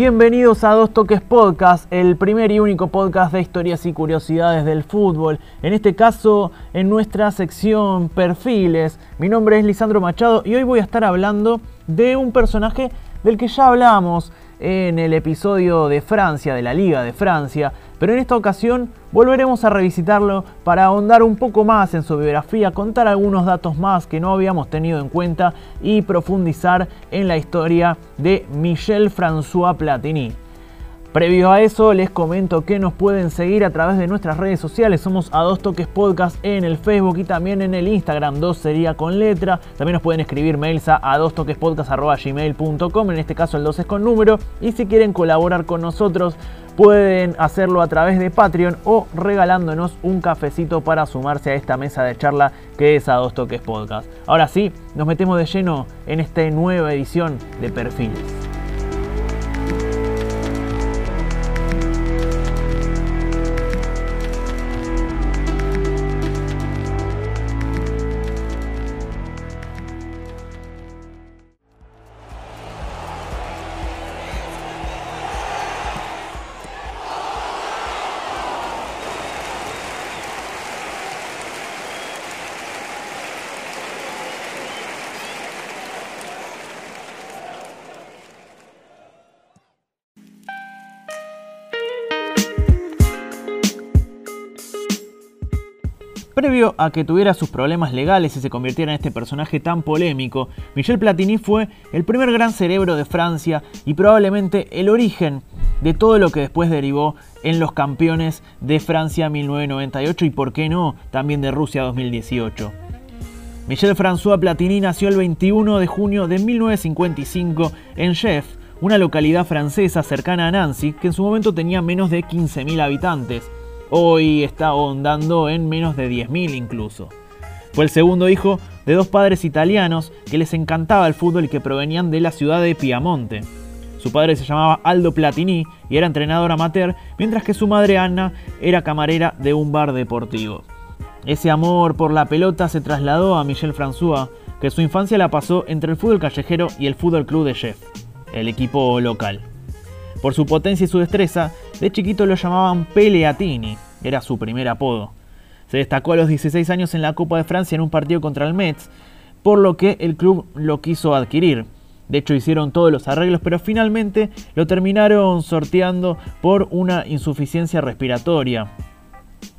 Bienvenidos a Dos Toques Podcast, el primer y único podcast de historias y curiosidades del fútbol. En este caso, en nuestra sección Perfiles. Mi nombre es Lisandro Machado y hoy voy a estar hablando de un personaje del que ya hablamos en el episodio de Francia, de la Liga de Francia, pero en esta ocasión volveremos a revisitarlo para ahondar un poco más en su biografía, contar algunos datos más que no habíamos tenido en cuenta y profundizar en la historia de Michel François Platini. Previo a eso, les comento que nos pueden seguir a través de nuestras redes sociales. Somos a Dos Toques Podcast en el Facebook y también en el Instagram. Dos sería con letra. También nos pueden escribir mails a, a dos toques gmail.com. En este caso, el 2 es con número. Y si quieren colaborar con nosotros, pueden hacerlo a través de Patreon o regalándonos un cafecito para sumarse a esta mesa de charla que es a Dos Toques Podcast. Ahora sí, nos metemos de lleno en esta nueva edición de Perfiles. Previo a que tuviera sus problemas legales y se convirtiera en este personaje tan polémico, Michel Platini fue el primer gran cerebro de Francia y probablemente el origen de todo lo que después derivó en los campeones de Francia 1998 y por qué no, también de Rusia 2018. Michel François Platini nació el 21 de junio de 1955 en Jeff, una localidad francesa cercana a Nancy que en su momento tenía menos de 15.000 habitantes. Hoy está ahondando en menos de 10.000 incluso. Fue el segundo hijo de dos padres italianos que les encantaba el fútbol y que provenían de la ciudad de Piamonte. Su padre se llamaba Aldo Platini y era entrenador amateur, mientras que su madre Anna era camarera de un bar deportivo. Ese amor por la pelota se trasladó a Michel François, que su infancia la pasó entre el fútbol callejero y el Fútbol Club de Jeff, el equipo local. Por su potencia y su destreza, de chiquito lo llamaban Peleatini, era su primer apodo. Se destacó a los 16 años en la Copa de Francia en un partido contra el Metz, por lo que el club lo quiso adquirir. De hecho hicieron todos los arreglos, pero finalmente lo terminaron sorteando por una insuficiencia respiratoria.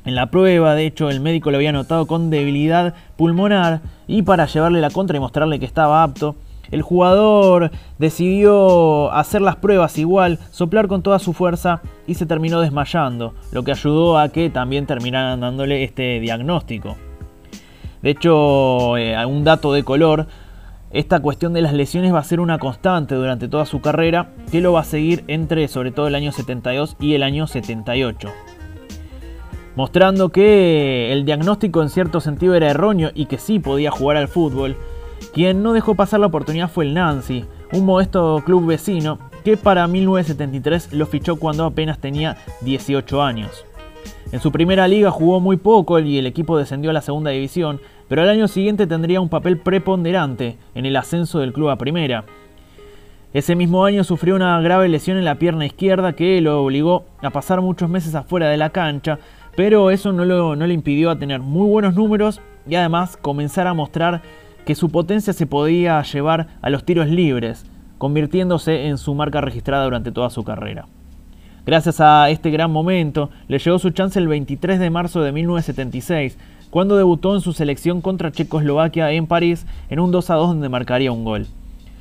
En la prueba, de hecho, el médico lo había notado con debilidad pulmonar y para llevarle la contra y mostrarle que estaba apto, el jugador decidió hacer las pruebas igual, soplar con toda su fuerza y se terminó desmayando, lo que ayudó a que también terminaran dándole este diagnóstico. De hecho, eh, un dato de color, esta cuestión de las lesiones va a ser una constante durante toda su carrera, que lo va a seguir entre sobre todo el año 72 y el año 78 mostrando que el diagnóstico en cierto sentido era erróneo y que sí podía jugar al fútbol, quien no dejó pasar la oportunidad fue el Nancy, un modesto club vecino que para 1973 lo fichó cuando apenas tenía 18 años. En su primera liga jugó muy poco y el equipo descendió a la segunda división, pero al año siguiente tendría un papel preponderante en el ascenso del club a primera. Ese mismo año sufrió una grave lesión en la pierna izquierda que lo obligó a pasar muchos meses afuera de la cancha, pero eso no, le impidió a tener muy buenos números y además comenzar a mostrar que su potencia se podía llevar a los tiros libres, convirtiéndose en su marca registrada durante toda su carrera. Gracias a este gran momento, le llegó su chance el 23 de marzo de 1976, cuando debutó en su selección contra Checoslovaquia en París en un 2 a 2 donde marcaría un gol.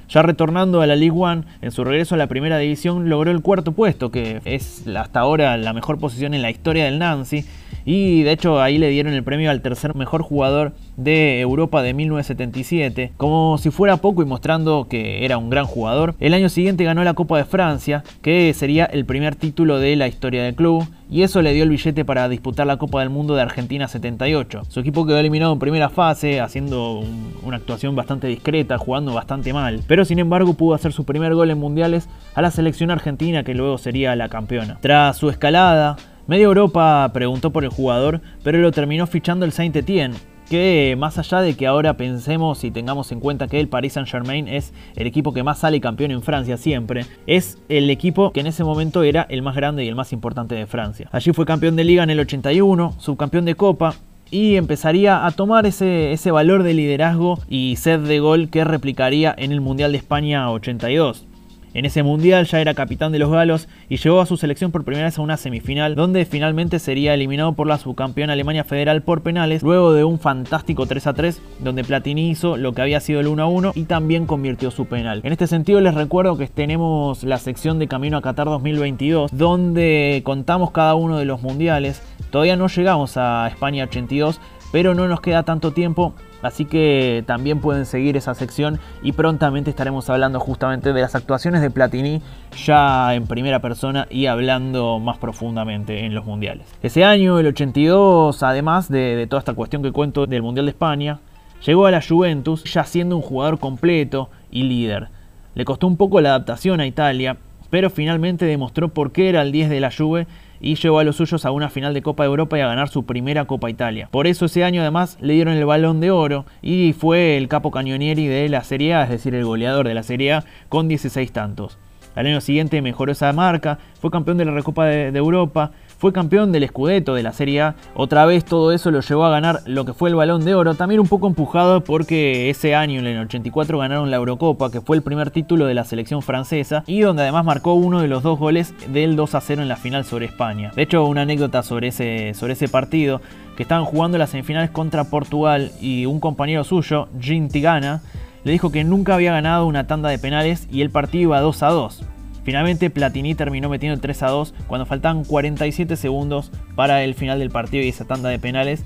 Ya retornando a la League One, en su regreso a la primera división logró el cuarto puesto, que es hasta ahora la mejor posición en la historia del Nancy, y de hecho ahí le dieron el premio al tercer mejor jugador de Europa de 1977, como si fuera poco y mostrando que era un gran jugador. El año siguiente ganó la Copa de Francia, que sería el primer título de la historia del club, y eso le dio el billete para disputar la Copa del Mundo de Argentina 78. Su equipo quedó eliminado en primera fase, haciendo una actuación bastante discreta, jugando bastante mal, pero sin embargo pudo hacer su primer gol en mundiales a la selección argentina que luego sería la campeona. Tras su escalada, Media Europa preguntó por el jugador, pero lo terminó fichando el Saint Etienne, que más allá de que ahora pensemos y tengamos en cuenta que el Paris Saint Germain es el equipo que más sale campeón en Francia siempre, es el equipo que en ese momento era el más grande y el más importante de Francia. Allí fue campeón de liga en el 81, subcampeón de copa, y empezaría a tomar ese, ese, valor de liderazgo y sed de gol que replicaría en el Mundial de España 82. En ese mundial ya era capitán de los galos y llevó a su selección por primera vez a una semifinal donde finalmente sería eliminado por la subcampeona Alemania Federal por penales luego de un fantástico 3 a 3 donde Platini hizo lo que había sido el 1 a 1 y también convirtió su penal. En este sentido les recuerdo que tenemos la sección de Camino a Qatar 2022 donde contamos cada uno de los mundiales. Todavía no llegamos a España 82 pero no nos queda tanto tiempo Así que también pueden seguir esa sección y prontamente estaremos hablando justamente de las actuaciones de Platini ya en primera persona y hablando más profundamente en los mundiales. Ese año, el 82, además de, toda esta cuestión que cuento del Mundial de España, llegó a la Juventus ya siendo un jugador completo y líder. Le costó un poco la adaptación a Italia, pero finalmente demostró por qué era el 10 de la Juve y llevó a los suyos a una final de Copa de Europa y a ganar su primera Copa Italia. Por eso ese año además le dieron el balón de oro y fue el capo cañonieri de la Serie A, es decir, el goleador de la Serie A con 16 tantos. Al año siguiente mejoró esa marca, fue campeón de la Recopa de, de Europa, fue campeón del Scudetto de la Serie A. Otra vez todo eso lo llevó a ganar lo que fue el Balón de Oro. También un poco empujado porque ese año, en el 84, ganaron la Eurocopa, que fue el primer título de la selección francesa y donde además marcó uno de los dos goles del 2 a 0 en la final sobre España. De hecho, una anécdota sobre ese, sobre ese partido, que estaban jugando las semifinales contra Portugal y un compañero suyo, Jean Tigana, le dijo que nunca había ganado una tanda de penales y el partido iba 2 a 2. Finalmente Platini terminó metiendo el 3 a 2 cuando faltaban 47 segundos para el final del partido y esa tanda de penales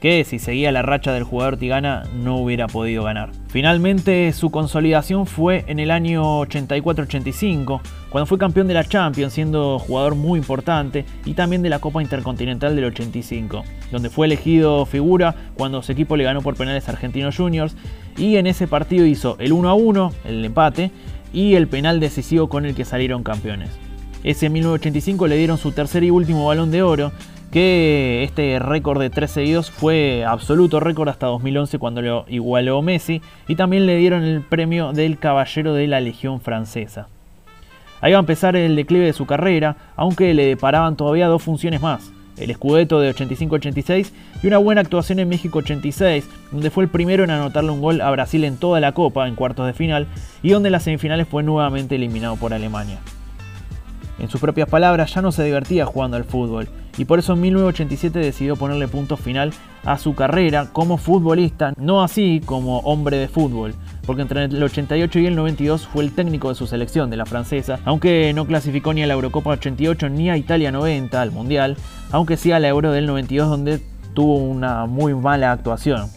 que si seguía la racha del jugador Tigana no hubiera podido ganar. Finalmente su consolidación fue en el año 84-85, cuando fue campeón de la Champions siendo jugador muy importante y también de la Copa Intercontinental del 85, donde fue elegido figura cuando su equipo le ganó por penales a Argentinos Juniors y en ese partido hizo el 1 a 1, el empate, y el penal decisivo con el que salieron campeones. Ese 1985 le dieron su tercer y último balón de oro, que este récord de tres seguidos fue absoluto récord hasta 2011 cuando lo igualó Messi, y también le dieron el premio del Caballero de la Legión Francesa. Ahí va a empezar el declive de su carrera, aunque le deparaban todavía dos funciones más el Scudetto de 85-86 y una buena actuación en México 86, donde fue el primero en anotarle un gol a Brasil en toda la Copa en cuartos de final y donde en las semifinales fue nuevamente eliminado por Alemania. En sus propias palabras, ya no se divertía jugando al fútbol y por eso en 1987 decidió ponerle punto final a su carrera como futbolista, no así como hombre de fútbol, porque entre el 88 y el 92 fue el técnico de su selección, de la francesa, aunque no clasificó ni a la Eurocopa 88 ni a Italia 90, al Mundial, aunque sí a la Euro del 92 donde tuvo una muy mala actuación.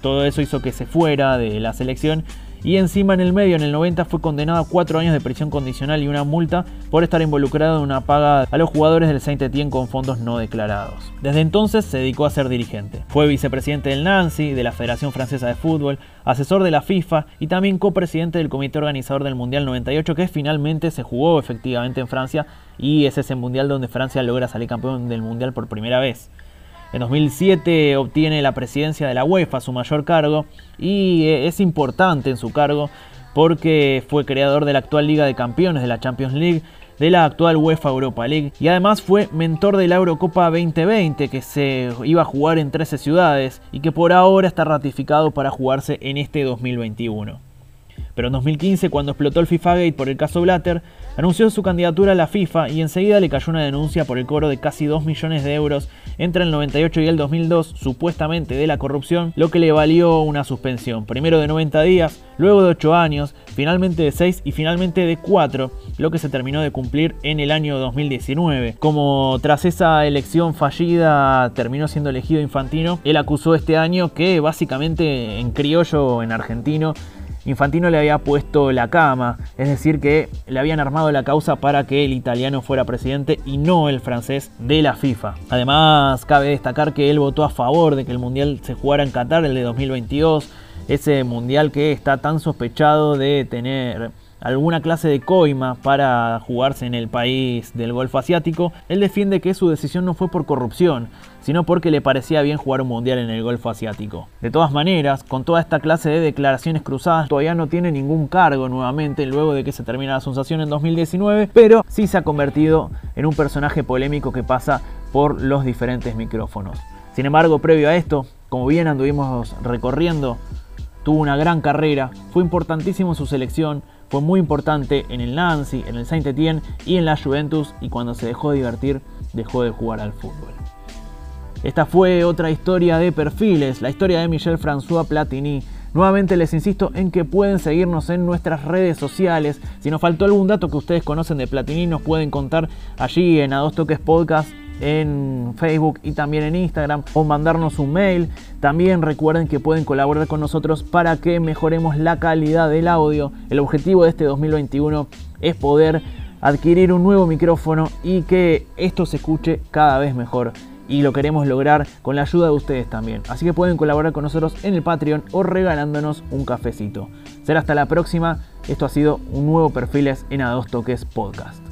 Todo eso hizo que se fuera de la selección y encima en el medio, en el 90, fue condenado a cuatro años de prisión condicional y una multa por estar involucrado en una paga a los jugadores del Saint Etienne con fondos no declarados. Desde entonces se dedicó a ser dirigente. Fue vicepresidente del Nancy, de la Federación Francesa de Fútbol, asesor de la FIFA y también copresidente del comité organizador del Mundial 98 que finalmente se jugó efectivamente en Francia y es ese mundial donde Francia logra salir campeón del mundial por primera vez. En 2007 obtiene la presidencia de la UEFA, su mayor cargo, y eh, es importante en su cargo porque fue creador de la actual Liga de Campeones de la Champions League, de la actual UEFA Europa League y además fue mentor de la Eurocopa 2020 que se iba a jugar en 13 ciudades y que por ahora está ratificado para jugarse en este 2021. Pero en 2015, cuando explotó el FIFA Gate por el caso Blatter, anunció su candidatura a la FIFA y enseguida le cayó una denuncia por el cobro de casi 2 millones de euros entre el 98 y el 2002, supuestamente de la corrupción, lo que le valió una suspensión, primero de 90 días, luego de 8 años, finalmente de 6 y finalmente de 4, lo que se terminó de cumplir en el año 2019. Como tras esa elección fallida terminó siendo elegido Infantino, él acusó este año que básicamente en criollo, en argentino, Infantino le había puesto la cama, es decir, que le habían armado la causa para que el italiano fuera presidente y no el francés de la FIFA. Además, cabe destacar que él votó a favor de que el Mundial se jugara en Qatar, el de 2022, ese Mundial que está tan sospechado de tener alguna clase de coima para jugarse en el país del Golfo Asiático, él defiende que su decisión no fue por corrupción, sino porque le parecía bien jugar un mundial en el Golfo Asiático. De todas maneras, con toda esta clase de declaraciones cruzadas, todavía no tiene ningún cargo nuevamente luego de que se termina la Asunción en 2019, pero sí se ha convertido en un personaje polémico que pasa por los diferentes micrófonos. Sin embargo, previo a esto, como bien anduvimos recorriendo, tuvo una gran carrera, fue importantísimo su selección, fue muy importante en el Nancy, en el Saint Etienne y en la Juventus y cuando se dejó de divertir dejó de jugar al fútbol. Esta fue otra historia de perfiles, la historia de Michel François Platini. Nuevamente les insisto en que pueden seguirnos en nuestras redes sociales. Si nos faltó algún dato que ustedes conocen de Platini, nos pueden contar allí en A Dos Toques Podcast en Facebook y también en Instagram o mandarnos un mail. También recuerden que pueden colaborar con nosotros para que mejoremos la calidad del audio. El objetivo de este 2021 es poder adquirir un nuevo micrófono y que esto se escuche cada vez mejor. Y lo queremos lograr con la ayuda de ustedes también. Así que pueden colaborar con nosotros en el Patreon o regalándonos un cafecito. Será hasta la próxima. Esto ha sido un nuevo Perfiles en A Dos Toques Podcast.